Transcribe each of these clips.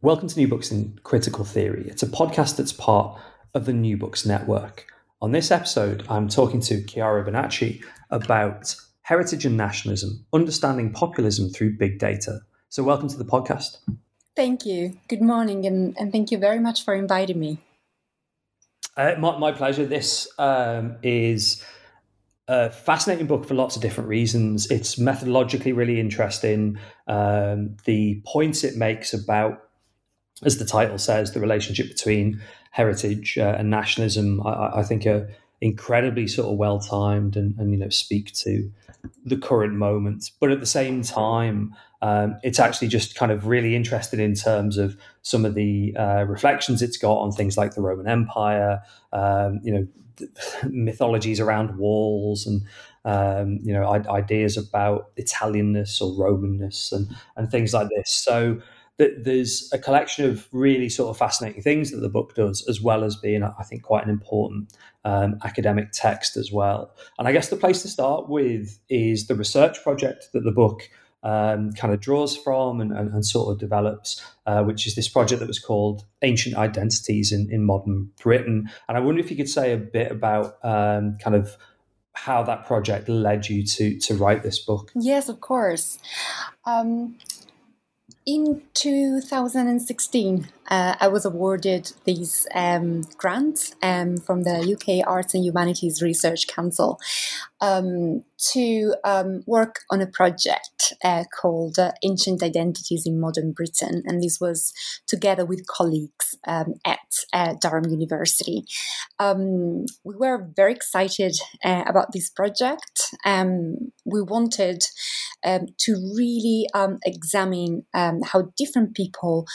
Welcome to New Books in Critical Theory. It's a podcast that's part of the New Books Network. On this episode, I'm talking to Chiara Bonacchi about heritage and nationalism, understanding populism through big data. So, welcome to the podcast. Thank you. Good morning, and, and thank you very much for inviting me. Uh, my, my, pleasure. This um, is a fascinating book for lots of different reasons. It's methodologically really interesting. Um, the points it makes about as the title says, the relationship between heritage uh, and nationalism, I, I, think, are incredibly sort of well timed and, and, you know speak to the current moment. But at the same time, um, it's actually just kind of really interested in terms of some of the uh, reflections it's got on things like the Roman Empire, um, you know, mythologies around walls and um, you know ideas about Italianness or Romanness and and things like this. So that there's a collection of really sort of fascinating things that the book does, as well as being, I think, quite an important um, academic text as well. And I guess the place to start with is the research project that the book um, kind of draws from and, and, and sort of develops, uh, which is this project that was called Ancient Identities in, in Modern Britain. And I wonder if you could say a bit about um, kind of how that project led you to to write this book. Yes, of course. Um, in 2016, uh, I was awarded these um, grants um, from the UK Arts and Humanities Research Council um, to um, work on a project uh, called uh, Ancient Identities in Modern Britain. And this was together with colleagues um, at uh, Durham University. Um, we were very excited uh, about this project. we wanted to really examine how different people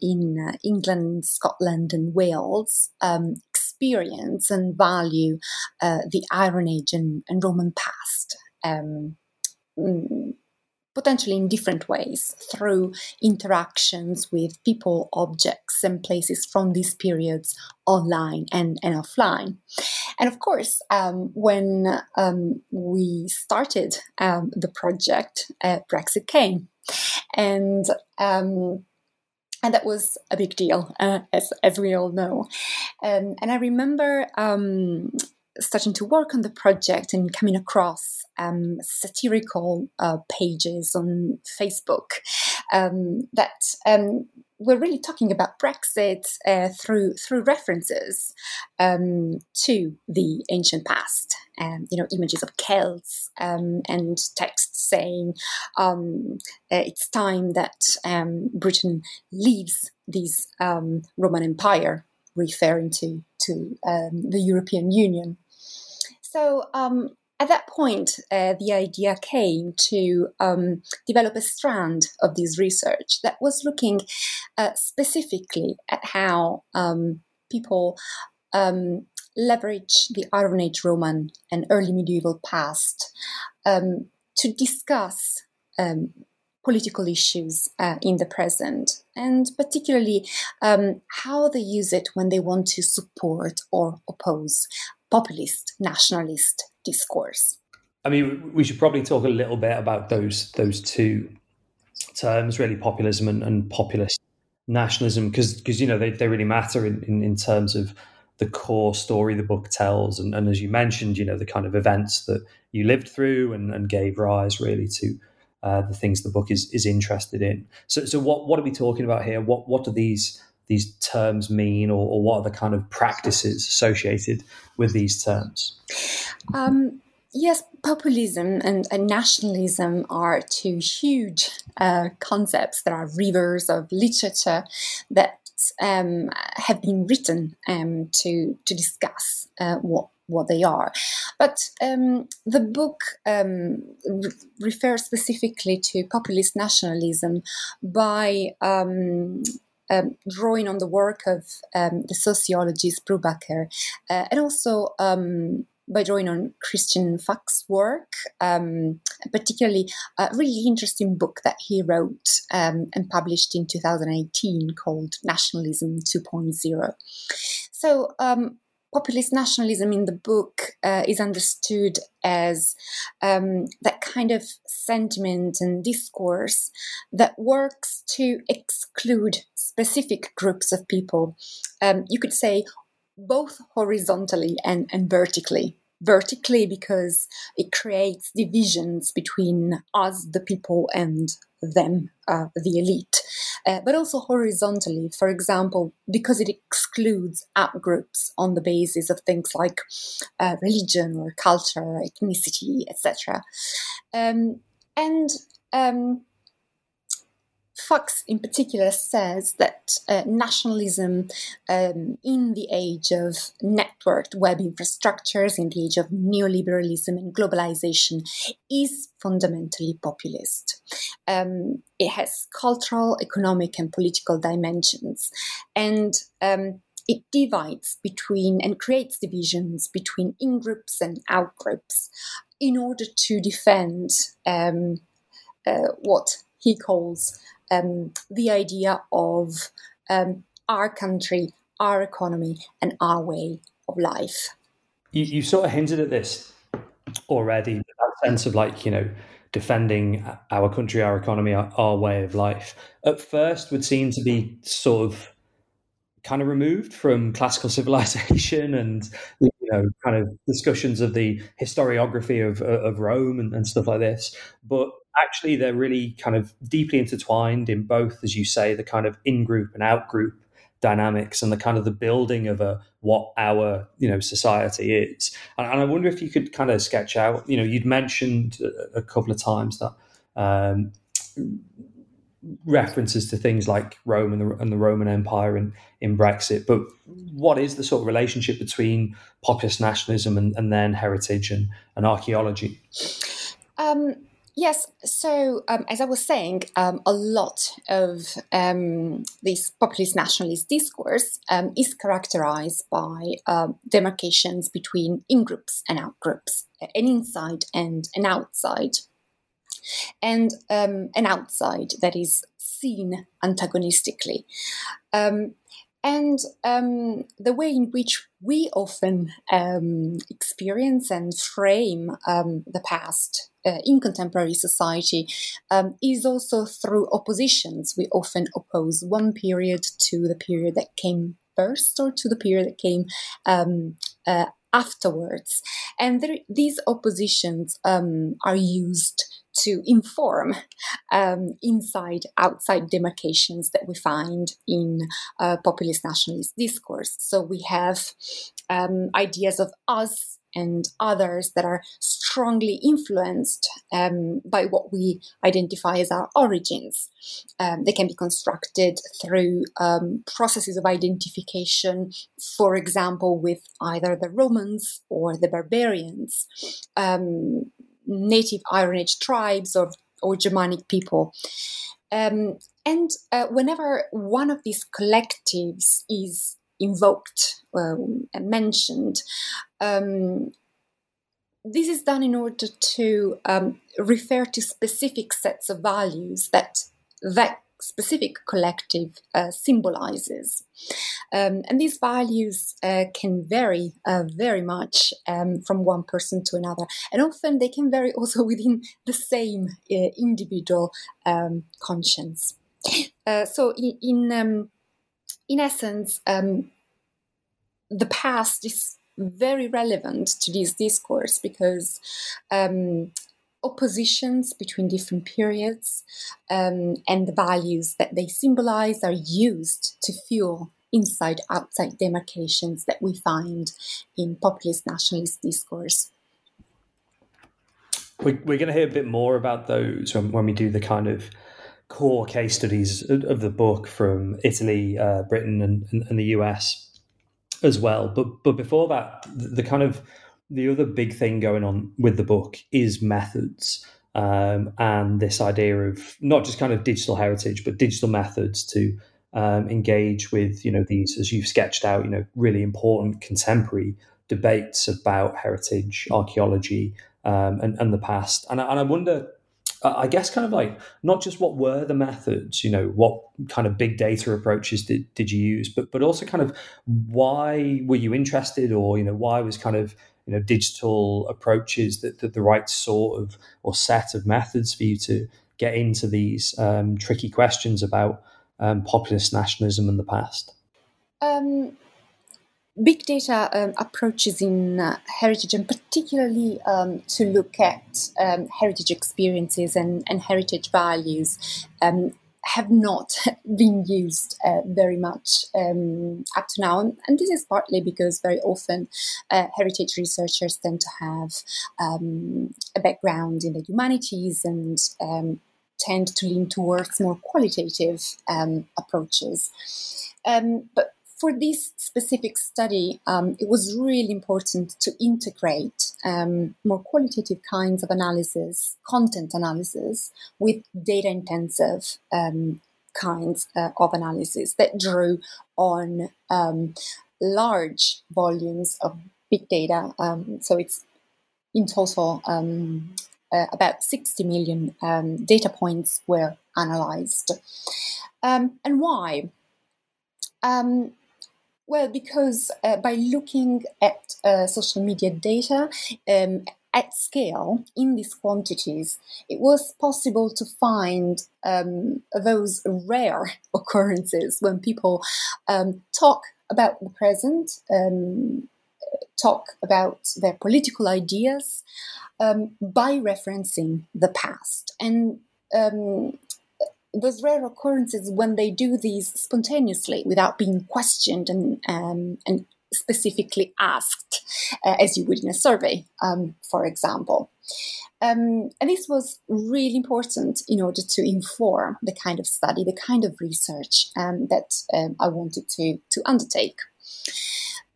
in uh, England, Scotland, and Wales um, experience and value uh, the Iron Age and, and Roman past. Um, mm, potentially in different ways through interactions with people, objects, and places from these periods online and, and offline. And of course, um, when um, we started um, the project, uh, Brexit came. And um, and that was a big deal, uh, as, as we all know. Um, and I remember um, starting to work on the project and coming across um, satirical uh, pages on Facebook um, that um, were really talking about Brexit uh, through through references um, to the ancient past. Um, you know, images of Celts um, and texts saying uh, it's time that Britain leaves this Roman Empire, referring to to the European Union. So um, at that point, uh, the idea came to um, develop a strand of this research that was looking uh, specifically at how um, people um, leverage the Iron Age Roman and early medieval past um, to discuss um, political issues uh, in the present, and particularly um, how they use it when they want to support or oppose populist nationalist discourse. I mean, we should probably talk a little bit about those those two terms, really, populism and, and populist nationalism, because because you know they, they really matter in, in, in terms of the core story the book tells, and, and as you mentioned, you know the kind of events that you lived through and, and gave rise really to uh, the things the book is is interested in. So, so what what are we talking about here? What what do these these terms mean, or, or what are the kind of practices associated with these terms? Um, yes, populism and, and, nationalism are two huge uh, concepts that are rivers of literature that um, have been written um, to to discuss uh, what what they are. But um, the book um, re- refers specifically to populist nationalism by um, um drawing on the work of um, the sociologist Brubaker uh, and also um, by drawing on Christian Fuchs's work, particularly a really interesting book that he wrote and published in 2018 called Nationalism 2.0. So, populist nationalism in the book uh, is understood as um, that kind of sentiment and discourse that works to exclude specific groups of people. Um, you could say both horizontally and, and vertically vertically because it creates divisions between us, the people, and them, uh, the elite, uh, but also horizontally. For example, because it excludes outgroups on the basis of things like uh, religion or culture, ethnicity, etc. Um, and um, Fuchs, in particular, says that uh, nationalism um, in the age of networked web infrastructures, in the age of neoliberalism and globalization, is fundamentally populist. Um, it has cultural, economic, and political dimensions. And um, it divides between and creates divisions between in groups and out groups in order to defend um, uh, what he calls um, the idea of um, our country, our economy, and our way of life. You, you sort of hinted at this already, that sense of like, you know, defending our country, our economy, our, our way of life. At first, would seem to be sort of kind of removed from classical civilization and you know kind of discussions of the historiography of of Rome and, and stuff like this. But actually they're really kind of deeply intertwined in both, as you say, the kind of in group and out group dynamics and the kind of the building of a what our you know society is and, and, i wonder if you could kind of sketch out you know you'd mentioned a, a couple of times that um, references to things like rome and the, and the roman empire in, in brexit but what is the sort of relationship between populist nationalism and, and then heritage and, and archaeology um, Yes, so um, as I was saying, um, a lot of um, this populist nationalist discourse um, is characterized by um, demarcations between in groups and out groups, an inside and an outside. And um, an outside that is seen antagonistically. And um, the way in which we often um, experience and frame um, the past uh, in contemporary society um, is also through oppositions. We often oppose one period to the period that came first or to the period that came um, uh, afterwards. And there, these oppositions um, are used to inform um, inside outside demarcations that we find in uh, populist nationalist discourse. So we have um, ideas of us and others that are strongly influenced um, by what we identify as our origins. Um, they can be constructed through um, processes of identification, for example, with either the Romans or the barbarians, um, native Iron Age tribes or, or Germanic people. Um, and uh, whenever one of these collectives is invoked um, mentioned, um, this is done in order to um, refer to specific sets of values that that specific collective uh, symbolizes. Um, and these values uh, can vary uh, very much um, from one person to another. And often they can vary also within the same uh, individual um, conscience. Uh, so, in, in, um, in essence, um, the past is very relevant to this discourse because um, oppositions between different periods um, and the values that they symbolize are used to fuel inside outside demarcations that we find in populist nationalist discourse. We're, we're going to hear a bit more about those when, when we do the kind of core case studies of the book from Italy, uh, Britain, and, and, and the US as well. But but before that, the kind of the other big thing going on with the book is methods. Um, and this idea of not just kind of digital heritage, but digital methods to um, engage with, you know, these, as you've sketched out, you know, really important contemporary debates about heritage, archaeology, um, and, and the past. And, and I wonder, I guess kind of like not just what were the methods, you know, what kind of big data approaches did, did you use, but but also kind of why were you interested or, you know, why was kind of, you know, digital approaches that, that the right sort of or set of methods for you to get into these um, tricky questions about um, populist nationalism in the past? Um, big data um, approaches in uh, heritage, and particularly um, to look at um, heritage experiences and, and heritage values, have not been used uh, very much um, up to now. And, this is partly because very often uh, heritage researchers tend to have um, a background in the humanities and tend to lean towards more qualitative approaches. Um, but for this specific study, um, it was really important to integrate um, more qualitative kinds of analysis, content analysis, with data intensive um, kinds uh, of analysis that drew on um, large volumes of big data. Um, so it's in total um, uh, about 60 million data points were analyzed. and why? Um, well, because uh, by looking at uh, social media data um, at scale in these quantities, it was possible to find um, those rare occurrences when people um, talk about the present, um, talk about their political ideas um, by referencing the past. And um, those rare occurrences when they do these spontaneously without being questioned and um, and specifically asked, uh, as you would in a survey, um, for example. Um, and this was really important in order to inform the kind of study, the kind of research um, that um, I wanted to, to undertake.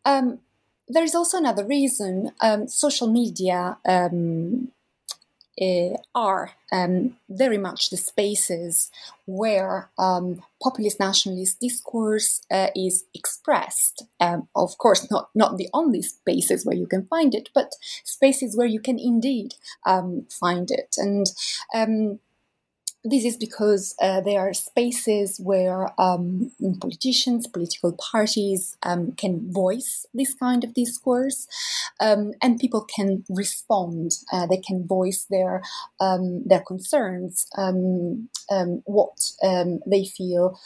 Um, there is also another reason social media uh, are um, very much the spaces where um, populist nationalist discourse uh, is expressed. Um, of course, not, not the only spaces where you can find it, but spaces where you can indeed um, find it. And um, this is because uh, there are spaces where um, politicians, political parties um, can voice this kind of discourse, um, and people can respond. Uh, they can voice their um, their concerns, um, um, what they feel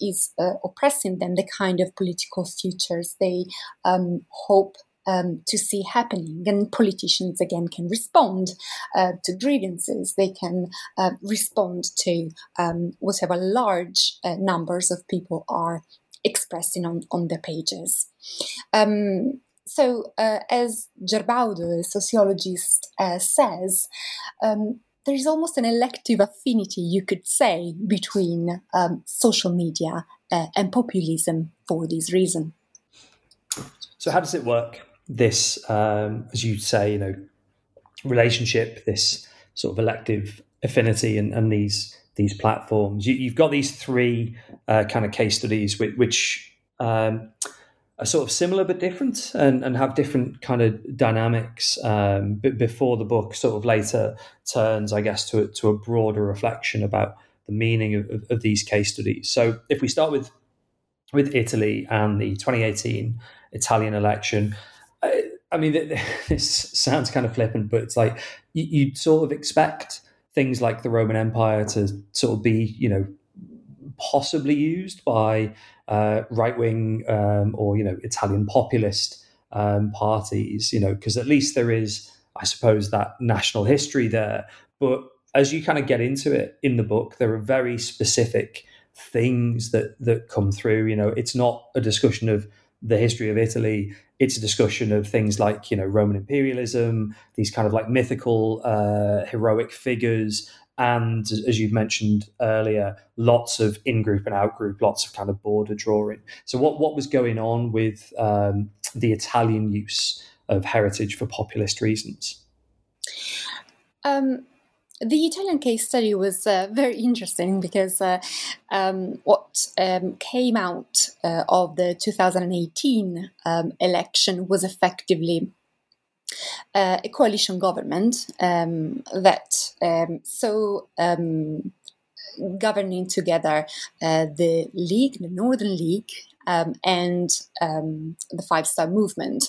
is uh, oppressing them, the kind of political futures they hope um, to see happening. And politicians, again, can respond uh, to grievances. They can uh, respond to um, whatever large uh, numbers of people are expressing on, on their pages. Um, so, uh, as Gerbaudo, a sociologist, uh, says, um, there is almost an elective affinity, you could say, between um, social media uh, and populism for this reason. So, how does it work? This, um, as you say, you know, relationship, this sort of elective affinity, and, and these these platforms. You, have got these three uh, kind of case studies, which, which um, are sort of similar but different and, and have different kind of dynamics um, but before the book sort of later turns i guess to, to a broader reflection about the meaning of, of, of these case studies so if we start with with italy and the 2018 italian election I, I mean this sounds kind of flippant but it's like you, you'd sort of expect things like the roman empire to sort of be you know possibly used by uh, right wing um, or you know Italian populist um, parties. You know, because at least there is, I suppose, that national history there. But as you kind of get into it in the book, there are very specific things that that come through. You know, it's not a discussion of the history of Italy. It's a discussion of things like you know Roman imperialism, these kind of like mythical uh, heroic figures, and as you've mentioned earlier, lots of in-group and out-group, lots of kind of border drawing. So, what what was going on with um, the Italian use of heritage for populist reasons? Um, the Italian case study was uh, very interesting because uh, um, what um, came out uh, of the 2018 um, election was effectively uh, a coalition government um, that um, so um, governing together uh, the League, the Northern League, um, and um, the Five Star Movement,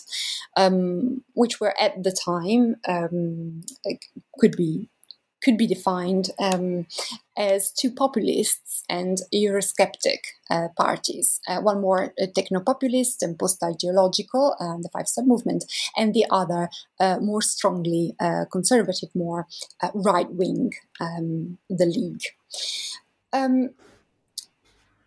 um, which were at the time could be could be defined um, as two populists and Eurosceptic uh, parties. Uh, one more uh, techno-populist and post-ideological, um, the Five Star Movement, and the other uh, more strongly uh, conservative, more uh, right-wing, um, the League. Um,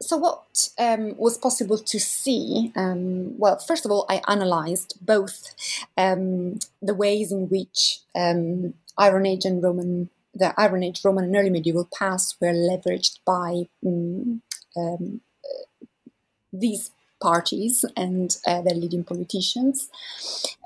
so what um, was possible to see um, well first of all i analyzed both um, the ways in which um, iron age and roman the Iron Age, Roman, and early medieval past were leveraged by um, um, these parties and uh, their leading politicians.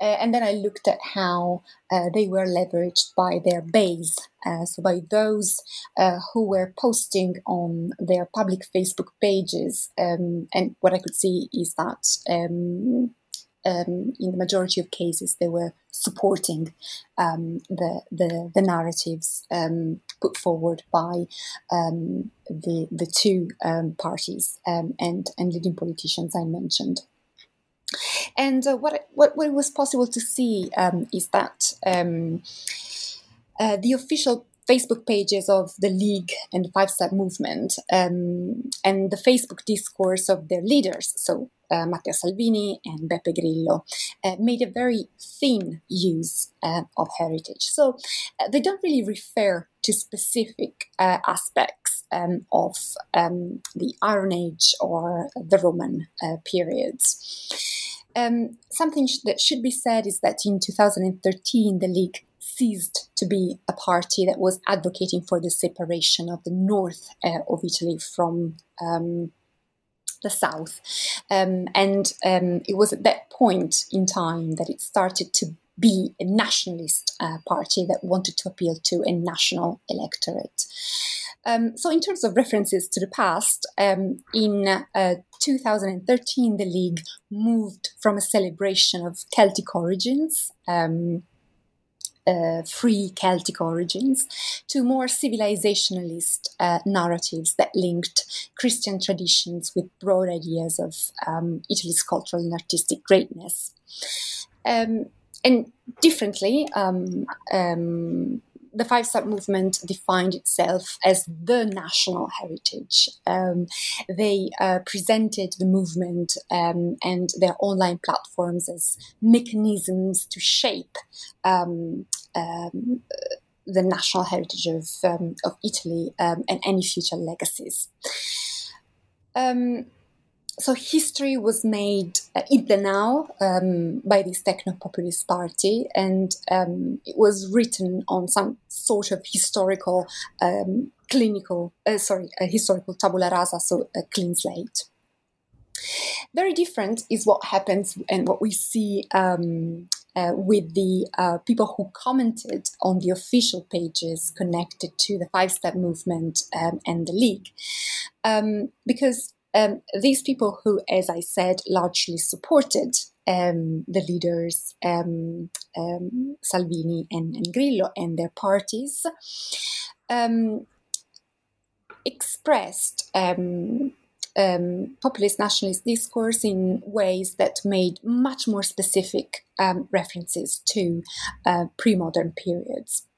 Uh, and then I looked at how uh, they were leveraged by their base, uh, so by those uh, who were posting on their public Facebook pages. Um, and what I could see is that um, um, in the majority of cases, they were supporting um, the, the, the narratives um, put forward by um, the the two um, parties um, and and leading politicians I mentioned. And uh, what, what what was possible to see is that. Uh, the official Facebook pages of the League and the Five Star Movement um, and the Facebook discourse of their leaders, so uh, Matteo Salvini and Beppe Grillo, uh, made a very thin use uh, of heritage. So uh, they don't really refer to specific uh, aspects um, of um, the Iron Age or the Roman uh, periods. Um, something sh- that should be said is that in 2013, the League ceased to be a party that was advocating for the separation of the north uh, of Italy from um, the south. Um, and um, it was at that point in time that it started to be a nationalist uh, party that wanted to appeal to a national electorate. Um, so, in terms of references to the past, um, in uh, 2013, the League moved from a celebration of Celtic origins um, uh, free Celtic origins to more civilizationalist uh, narratives that linked Christian traditions with broad ideas of um, Italy's cultural and artistic greatness. Um, and differently, um, um the Five Star Movement defined itself as the national heritage. Um, they uh, presented the movement um, and their online platforms as mechanisms to shape um, um the national heritage of, um, of Italy um, and any future legacies. Um, so history was made uh, in the now um, by this techno-populist party, and um, it was written on some sort of historical, um, clinical, uh, sorry, a historical tabula rasa, so a clean slate. Very different is what happens and what we see um, uh, with the uh, people who commented on the official pages connected to the Five Star Movement um, and the League. Um, because um, these people who, as I said, largely supported um, the leaders um, um Salvini and, and, Grillo and their parties um, expressed um, populist nationalist discourse in ways that made much more specific references to uh, pre modern periods.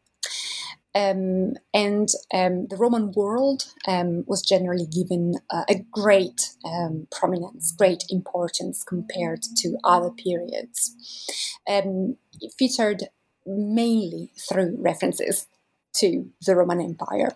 Um, and um, the Roman world um, was generally given uh, a great um, prominence, great importance compared to other periods. Um, featured mainly through references to the Roman Empire.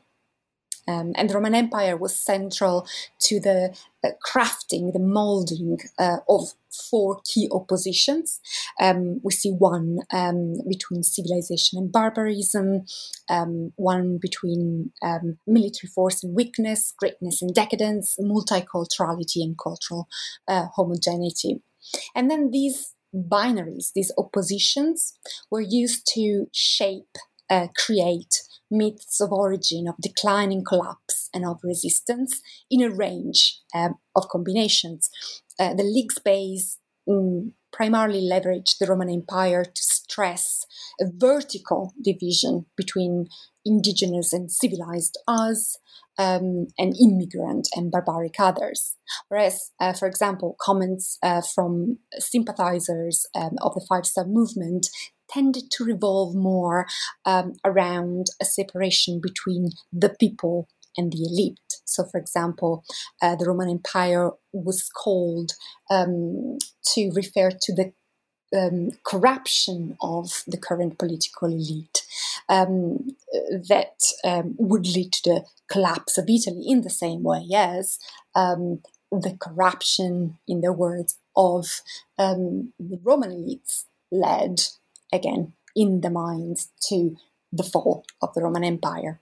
Um, and the Roman Empire was central to the uh, crafting, the molding uh, of four key oppositions. Um, we see one um, between civilization and barbarism, um, one between um, military force and weakness, greatness and decadence, multiculturality and cultural uh, homogeneity. And then these binaries, these oppositions, were used to shape, uh, create, myths of origin, of decline and collapse, and of resistance in a range um, of combinations. Uh, the league space um, primarily leveraged the Roman Empire to stress a vertical division between indigenous and civilized us, um, and immigrant and barbaric others. Whereas, uh, for example, comments uh, from sympathizers um, of the Five Star Movement tended to revolve more um, around a separation between the people and the elite. So, for example, uh, the Roman Empire was called um, to refer to the um, corruption of the current political elite um, that um, would lead to the collapse of Italy in the same way as um, the corruption, in the words of um, the Roman elites, led again in the minds to the fall of the Roman Empire.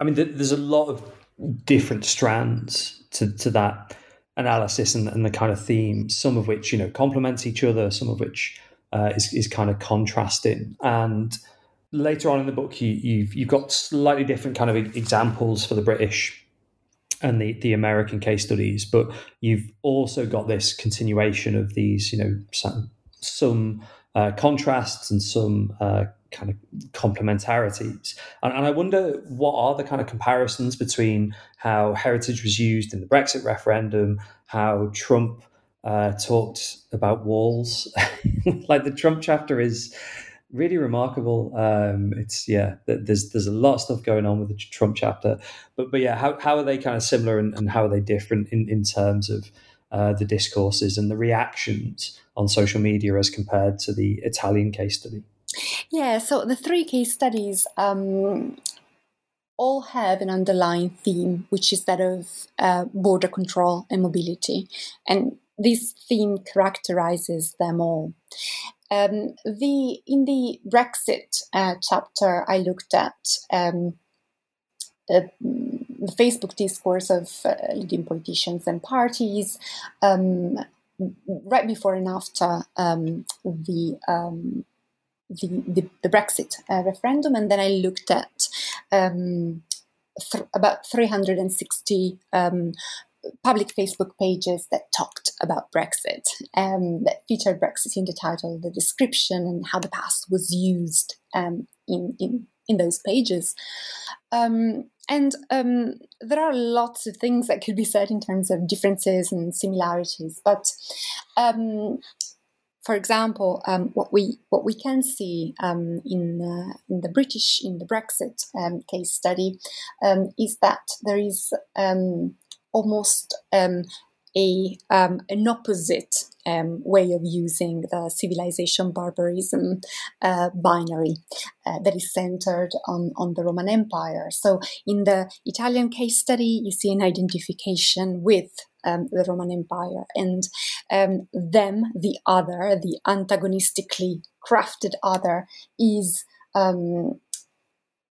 I mean, there's a lot of different strands to, to that analysis and, and the kind of themes, some of which, you know, complements each other, some of which uh, is, is kind of contrasting. And later on in the book, you, you've, you've got slightly different kind of examples for the British and the, the American case studies, but you've also got this continuation of these, you know, some, some uh, contrasts and some uh, kind of complementarities. And, and, I wonder what are the kind of comparisons between how heritage was used in the Brexit referendum, how Trump uh, talked about walls. like the Trump chapter is really remarkable. Um, it's yeah, there's there's a lot of stuff going on with the Trump chapter, but but yeah, how how are they kind of similar and, and how are they different in in terms of uh, the discourses and the reactions on social media as compared to the Italian case study? Yeah, so the three case studies um, all have an underlying theme, which is that of uh, border control and mobility. And this theme characterizes them all. Um, the in the Brexit uh, chapter, I looked at um, uh, the Facebook discourse of uh, leading politicians and parties um, right before and after um, the um, the, the, the Brexit uh, referendum, and then I looked at um, th- about 360 um, public Facebook pages that talked about Brexit, um, that featured Brexit in the title, the description, and how the past was used um, in, in, in those pages. Um, and um, there are lots of things that could be said in terms of differences and similarities, but um, for example, um, what we what we can see um, in uh, in the British in the Brexit um, case study um, is that there is um, almost um, a um, an opposite um, way of using the civilization barbarism uh, binary uh, that is centered on, on the Roman Empire. So, in the Italian case study, you see an identification with um, the Roman Empire and um, them, the other, the antagonistically crafted other, is um,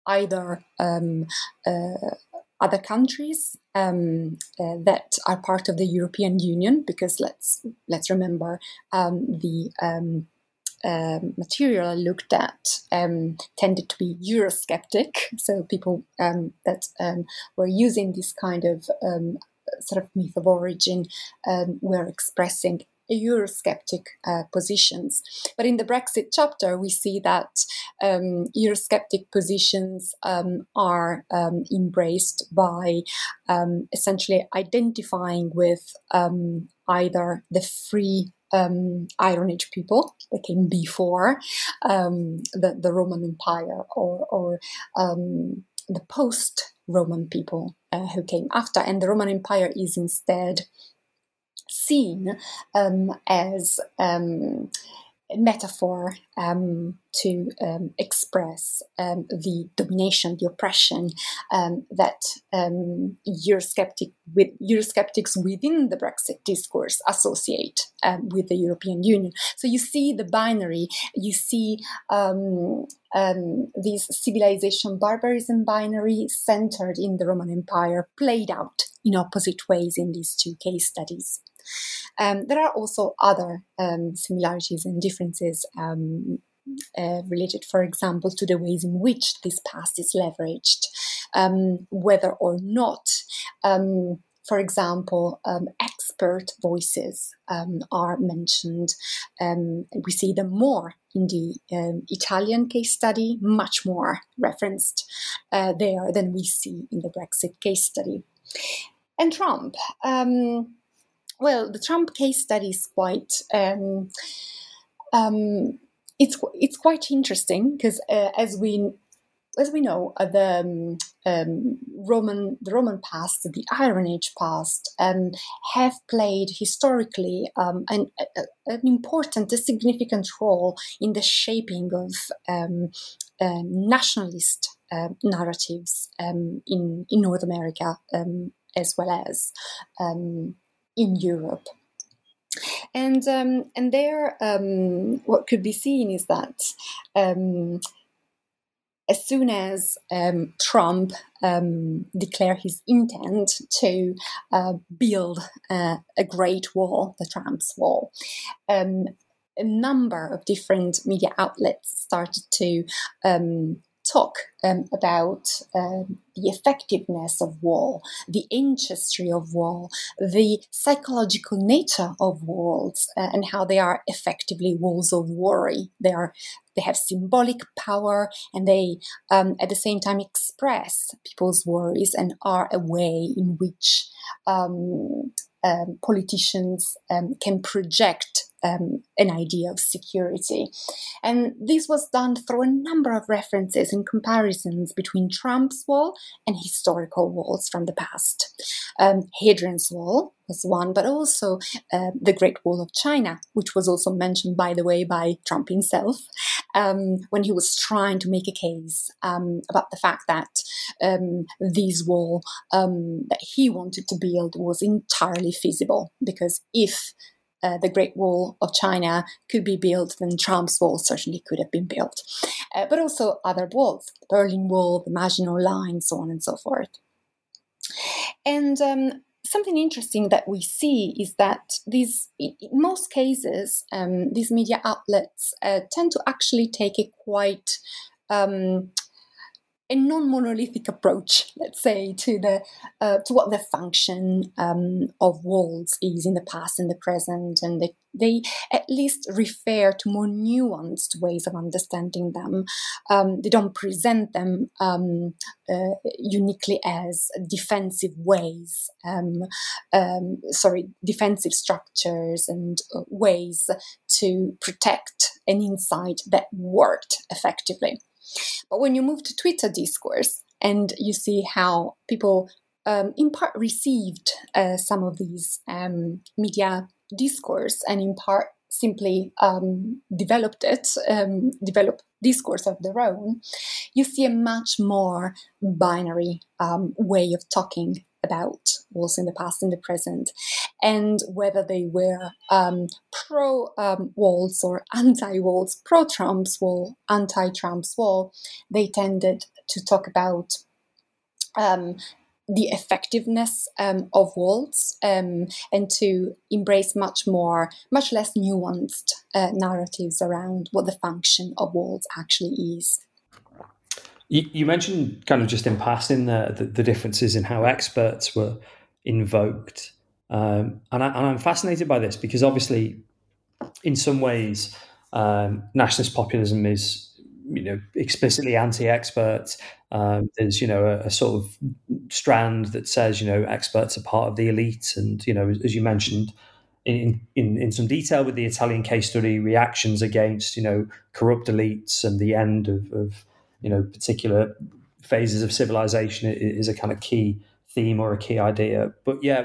either um, uh, other countries um, uh, that are part of the European Union, because let's let's remember um, the um, uh, material I looked at um, tended to be Eurosceptic, so people um, that were using this kind of sort of myth of origin were expressing Eurosceptic uh, positions. But in the Brexit chapter, we see that um, Eurosceptic positions um, are um, embraced by um, essentially identifying with um, either the free um, Iron Age people that came before um, the, the Roman Empire or, or um, the post Roman people uh, who came after. And the Roman Empire is instead seen um, as um, metaphor um, to um, express um, the domination, the oppression um, that um, Eurosceptic with, Eurosceptics within the Brexit discourse associate um, with the European Union. So you see the binary, you see this civilization barbarism binary centered in the Roman Empire played out in opposite ways in these two case studies. Um, there are also other um, similarities and differences um, uh, related, for example, to the ways in which this past is leveraged, um, whether or not. Um, for example, um, expert voices are mentioned. we see them more in the Italian case study, much more referenced uh, there than we see in the Brexit case study. And Trump. Um, well, the Trump case study is quite. Um, um, it's it's quite interesting because uh, as we as we know, uh, the um, um, Roman the Roman past, the Iron Age past, um, have played historically um, an, an important, a significant role in the shaping of uh, nationalist uh, narratives in in North America as well as in Europe. And um, and there, um, what could be seen is that um, as soon as um, Trump um, declared his intent to uh, build uh, a Great Wall, the Trump's Wall, um, a number of different media outlets started to um, talk um, about um, the effectiveness of war, the industry of war, the psychological nature of walls, uh, and how they are effectively walls of worry. They are they have symbolic power, and they um, at the same time express people's worries and are a way in which um, um, politicians um, can project um, an idea of security. And this was done through a number of references and comparisons between Trump's wall and historical walls from the past. Um, Hadrian's Wall was one, but also uh, the Great Wall of China, which was also mentioned, by the way, by Trump himself um, when he was trying to make a case um, about the fact that um, this wall um, that he wanted to build was entirely feasible. Because if uh, the Great Wall of China could be built, then Trump's Wall certainly could have been built. Uh, but also other walls, the Berlin Wall, the Maginot Line, so on and so forth. And um, something interesting that we see is that these, in most cases, um, these media outlets uh, tend to actually take a quite um, a non-monolithic approach, let's say, to the uh, to what the function um, of walls is in the past and the present, and they, they at least refer to more nuanced ways of understanding them. Um, they don't present them um, uh, uniquely as defensive ways, um, um, sorry, defensive structures and uh, ways to protect an insight that worked effectively. But when you move to Twitter discourse and you see how people um, in part received uh, some of these um, media discourse and in part simply um, developed it, um, discourse of their own, you see a much more binary um, way of talking about walls in the past and the present, and whether they were um, pro um, walls or anti walls, pro Trump's wall, anti Trump's wall, they tended to talk about um, the effectiveness um, of walls um, and to embrace much more, much less nuanced uh, narratives around what the function of walls actually is. You, you mentioned kind of just in passing the, the, the differences in how experts were invoked. Um, and, I, am fascinated by this because obviously, in some ways, um, nationalist populism is you know explicitly anti-expert. Um, there's you know a, a, sort of strand that says you know experts are part of the elite, and you know as you mentioned in in, in some detail with the Italian case study, reactions against you know corrupt elites and the end of, of you know particular phases of civilization is a kind of key theme or a key idea. But yeah,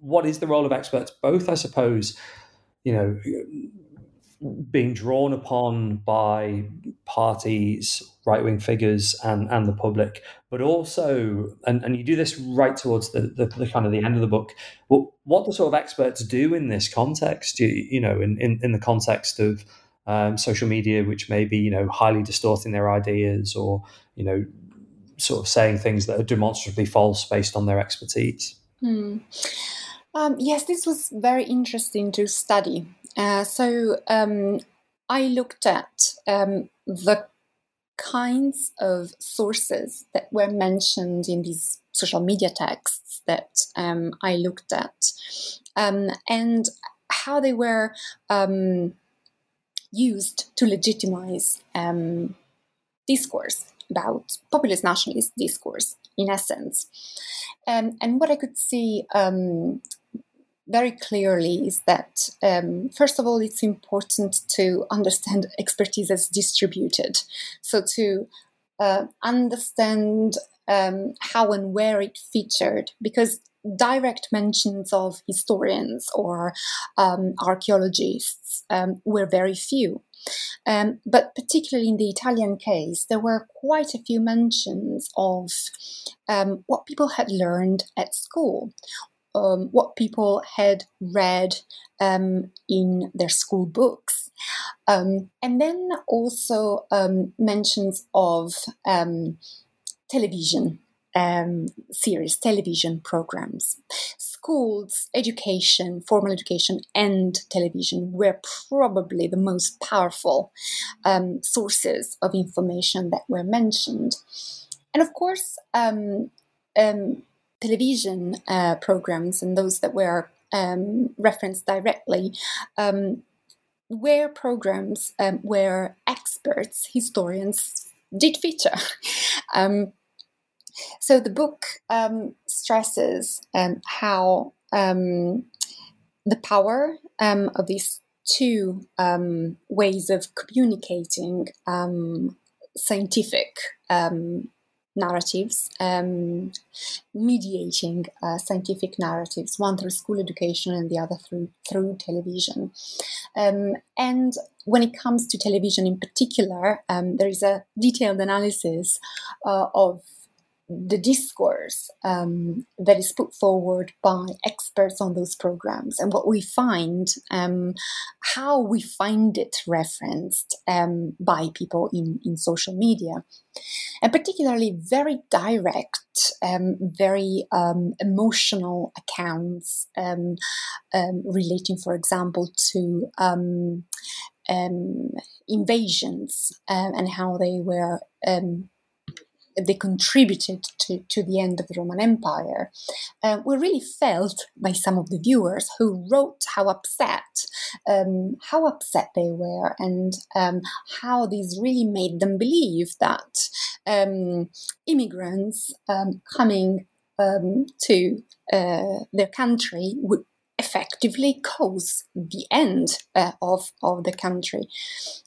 what is the role of experts? Both, I suppose. You know, being drawn upon by parties, right wing figures, and and the public, but also, and, and you do this right towards the, the, the kind of the end of the book. What what the sort of experts do in this context, you, you know, in, in, in the context of um, social media, which may be you know highly distorting their ideas or you know sort of saying things that are demonstrably false based on their expertise. Hmm. Um, yes, this was very interesting to study uh, so um, I looked at um, the kinds of sources that were mentioned in these social media texts that um, I looked at um, and how they were um, used to legitimize um, discourse about populist nationalist discourse in essence. and what I could see um, very clearly is that, um, first of all, it's important to understand expertise as distributed. So, to uh, understand um, how and where it featured, because direct mentions of historians or um, archaeologists um, were very few. Um, but particularly in the Italian case, there were quite a few mentions of um, what people had learned at school um, what people had read um, in their school books. And then also mentions of television um, series, television programs. Schools, education, formal education, and television were probably the most powerful sources of information that were mentioned. And of course, um, um, television uh, programs and those that were um, referenced directly um, were programs um, where experts, historians, did feature. Um, so the book um, stresses um, how the power of these two ways of communicating scientific um, narratives, um, mediating uh, scientific narratives, one through school education and the other through through television. Um, and when it comes to television in particular, um, there is a detailed analysis uh, of the discourse um, that is put forward by experts on those programs and what we find, um, how we find it referenced um, by people in, in social media, and particularly very direct, um, very um, emotional accounts um, relating, for example, to invasions and how they were they contributed to, to the end of the Roman Empire uh, were really felt by some of the viewers who wrote how upset, um, how upset they were, and um, how this really made them believe that um, immigrants um, coming um, to uh, their country would effectively cause the end uh, of, of the country.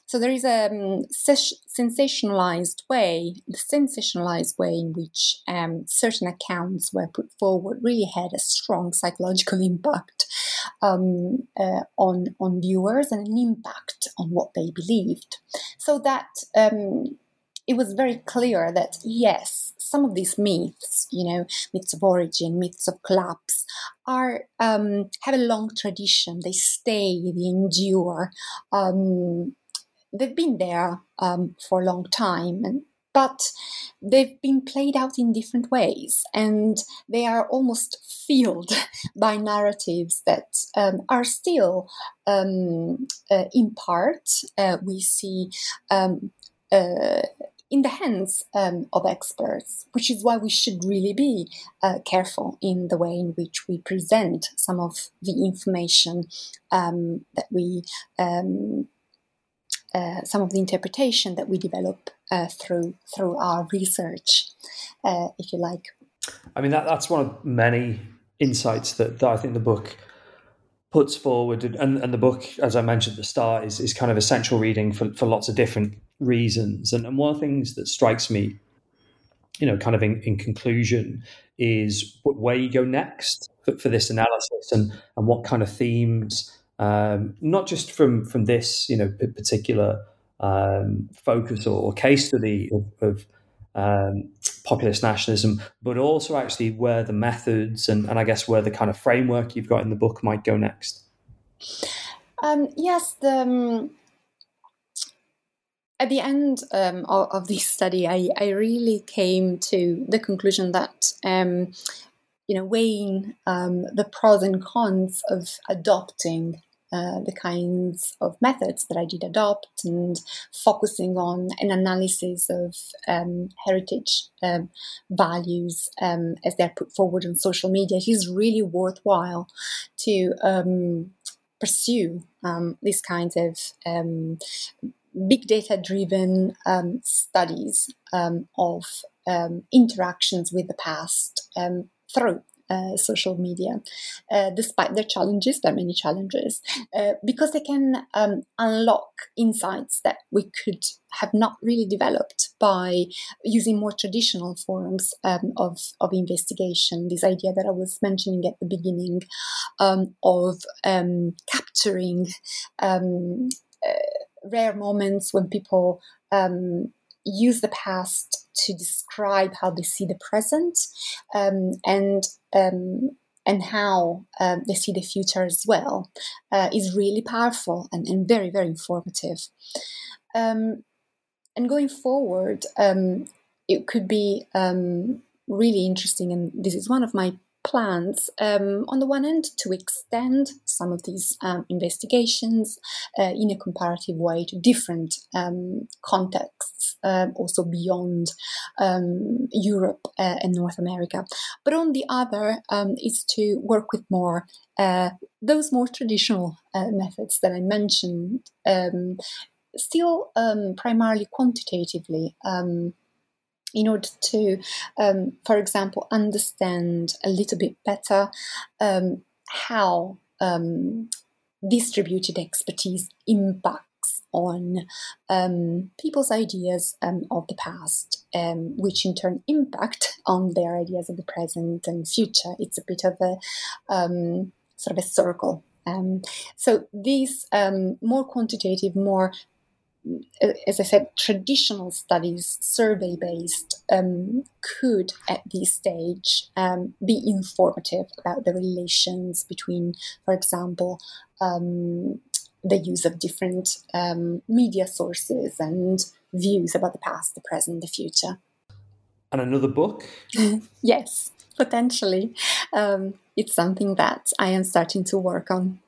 So there is a um, sensationalized way, the sensationalized way in which um, certain accounts were put forward really had a strong psychological impact um, uh, on on viewers and an impact on what they believed. So that um, it was very clear that yes, some of these myths, you know, myths of origin, myths of collapse, are um, have a long tradition. They stay, they endure. Um, they've been there um, for a long time, and, but they've been played out in different ways, and they are almost filled by narratives that um, are still, um, uh, in part, uh, we see. Um, uh, in the hands um, of experts, which is why we should really be uh, careful in the way in which we present some of the information um, that we, um, uh, some of the interpretation that we develop uh, through through our research, uh, if you like. I mean, that, that's one of many insights that, that I think the book puts forward and, and the book as i mentioned at the start is, is kind of essential reading for, for lots of different reasons and, and one of the things that strikes me you know kind of in, in conclusion is where you go next for, for, this analysis and and what kind of themes um, not just from from this you know particular um, focus or, case study of, of um, populist nationalism, but also actually where the methods and, and I guess where the kind of framework you've got in the book might go next. Um, yes, the, um, at the end um, of, of, this study, I, I really came to the conclusion that um, you know weighing um, the pros and cons of adopting uh, the kinds of methods that I did adopt and focusing on an analysis of um, heritage um, values um, as they're put forward on social media. It is really worthwhile to um, pursue um, these kinds of big data driven studies of interactions with the past through uh, social media, uh, despite their challenges, there are many challenges, uh, because they can um, unlock insights that we could have not really developed by using more traditional forms um, of, of investigation. This idea that I was mentioning at the beginning um, of um, capturing um, uh, rare moments when people um, use the past to describe how they see the present um, and um, and how um, they see the future as well uh, is really powerful and, and, very very informative. Um, and going forward, um, it could be um, really interesting, and this is one of my plans, um, on the one hand, to extend some of these um, investigations uh, in a comparative way to different um, contexts, um, also beyond um, Europe uh, and North America. But on the other, um, is to work with more uh, those more traditional uh, methods that I mentioned. Still, primarily quantitatively, in order to, um, for example, understand a little bit better um, how um, distributed expertise impacts on um, people's ideas um, of the past, um, which in turn impact on their ideas of the present and future. It's a bit of a sort of a circle. so these more quantitative, more as I said, traditional studies, survey based, um, could at this stage um, be informative about the relations between, for example, um, the use of different um, media sources and views about the past, the present, the future. And another book? yes, potentially. Um, it's something that I am starting to work on.